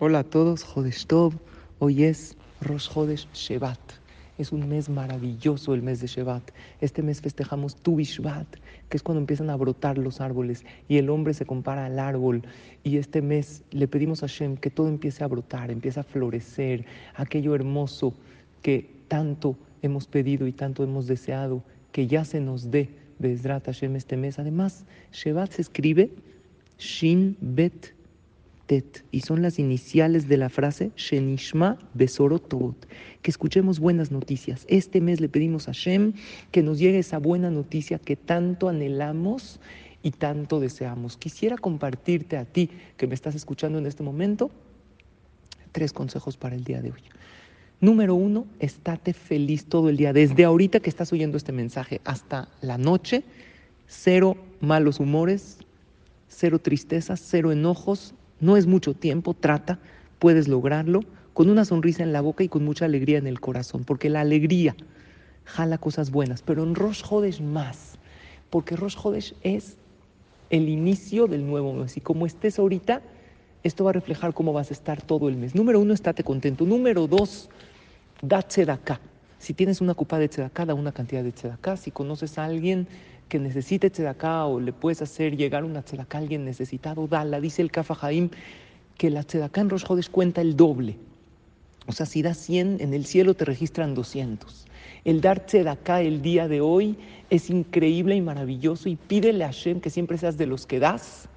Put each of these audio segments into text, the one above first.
Hola a todos, Jodesh Tov. Hoy es Rosh Hodesh Shevat. Es un mes maravilloso el mes de Shevat. Este mes festejamos Tu Bishvat, que es cuando empiezan a brotar los árboles y el hombre se compara al árbol. Y este mes le pedimos a Hashem que todo empiece a brotar, empiece a florecer, aquello hermoso que tanto hemos pedido y tanto hemos deseado, que ya se nos dé Bezrat Hashem este mes. Además, Shevat se escribe Shin Bet y son las iniciales de la frase Shenishma Besorotot, que escuchemos buenas noticias. Este mes le pedimos a Shem que nos llegue esa buena noticia que tanto anhelamos y tanto deseamos. Quisiera compartirte a ti que me estás escuchando en este momento tres consejos para el día de hoy. Número uno, estate feliz todo el día. Desde ahorita que estás oyendo este mensaje hasta la noche, cero malos humores, cero tristezas, cero enojos, no es mucho tiempo, trata, puedes lograrlo con una sonrisa en la boca y con mucha alegría en el corazón, porque la alegría jala cosas buenas, pero en Rosh Hodesh más, porque Rosh Hodesh es el inicio del nuevo mes y como estés ahorita, esto va a reflejar cómo vas a estar todo el mes. Número uno, estate contento. Número dos, da tzedakah. Si tienes una copa de tzedakah, da una cantidad de tzedakah. Si conoces a alguien que necesite tzedakah o le puedes hacer llegar una tzedakah a alguien necesitado, dala. Dice el Kafa que la tzedakah en Rosh cuenta el doble. O sea, si das 100, en el cielo te registran 200. El dar tzedakah el día de hoy es increíble y maravilloso y pídele a Hashem que siempre seas de los que das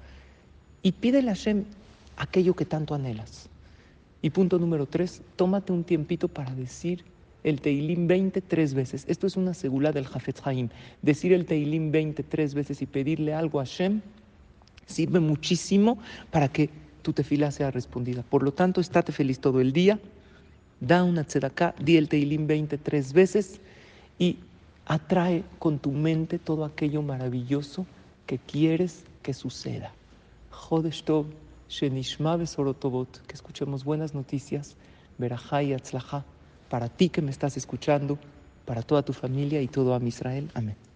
y pídele a Hashem aquello que tanto anhelas. Y punto número tres, tómate un tiempito para decir el Teilim 20 tres veces. Esto es una segula del Jafet Haim. Decir el Teilim 20 tres veces y pedirle algo a Hashem sirve muchísimo para que tu tefila sea respondida. Por lo tanto, estate feliz todo el día, da una tzedakah, di el Teilim 20 tres veces y atrae con tu mente todo aquello maravilloso que quieres que suceda. Jodesh Tov, Shenishma que escuchemos buenas noticias, Berajá y para ti que me estás escuchando, para toda tu familia y todo a Israel. Amén.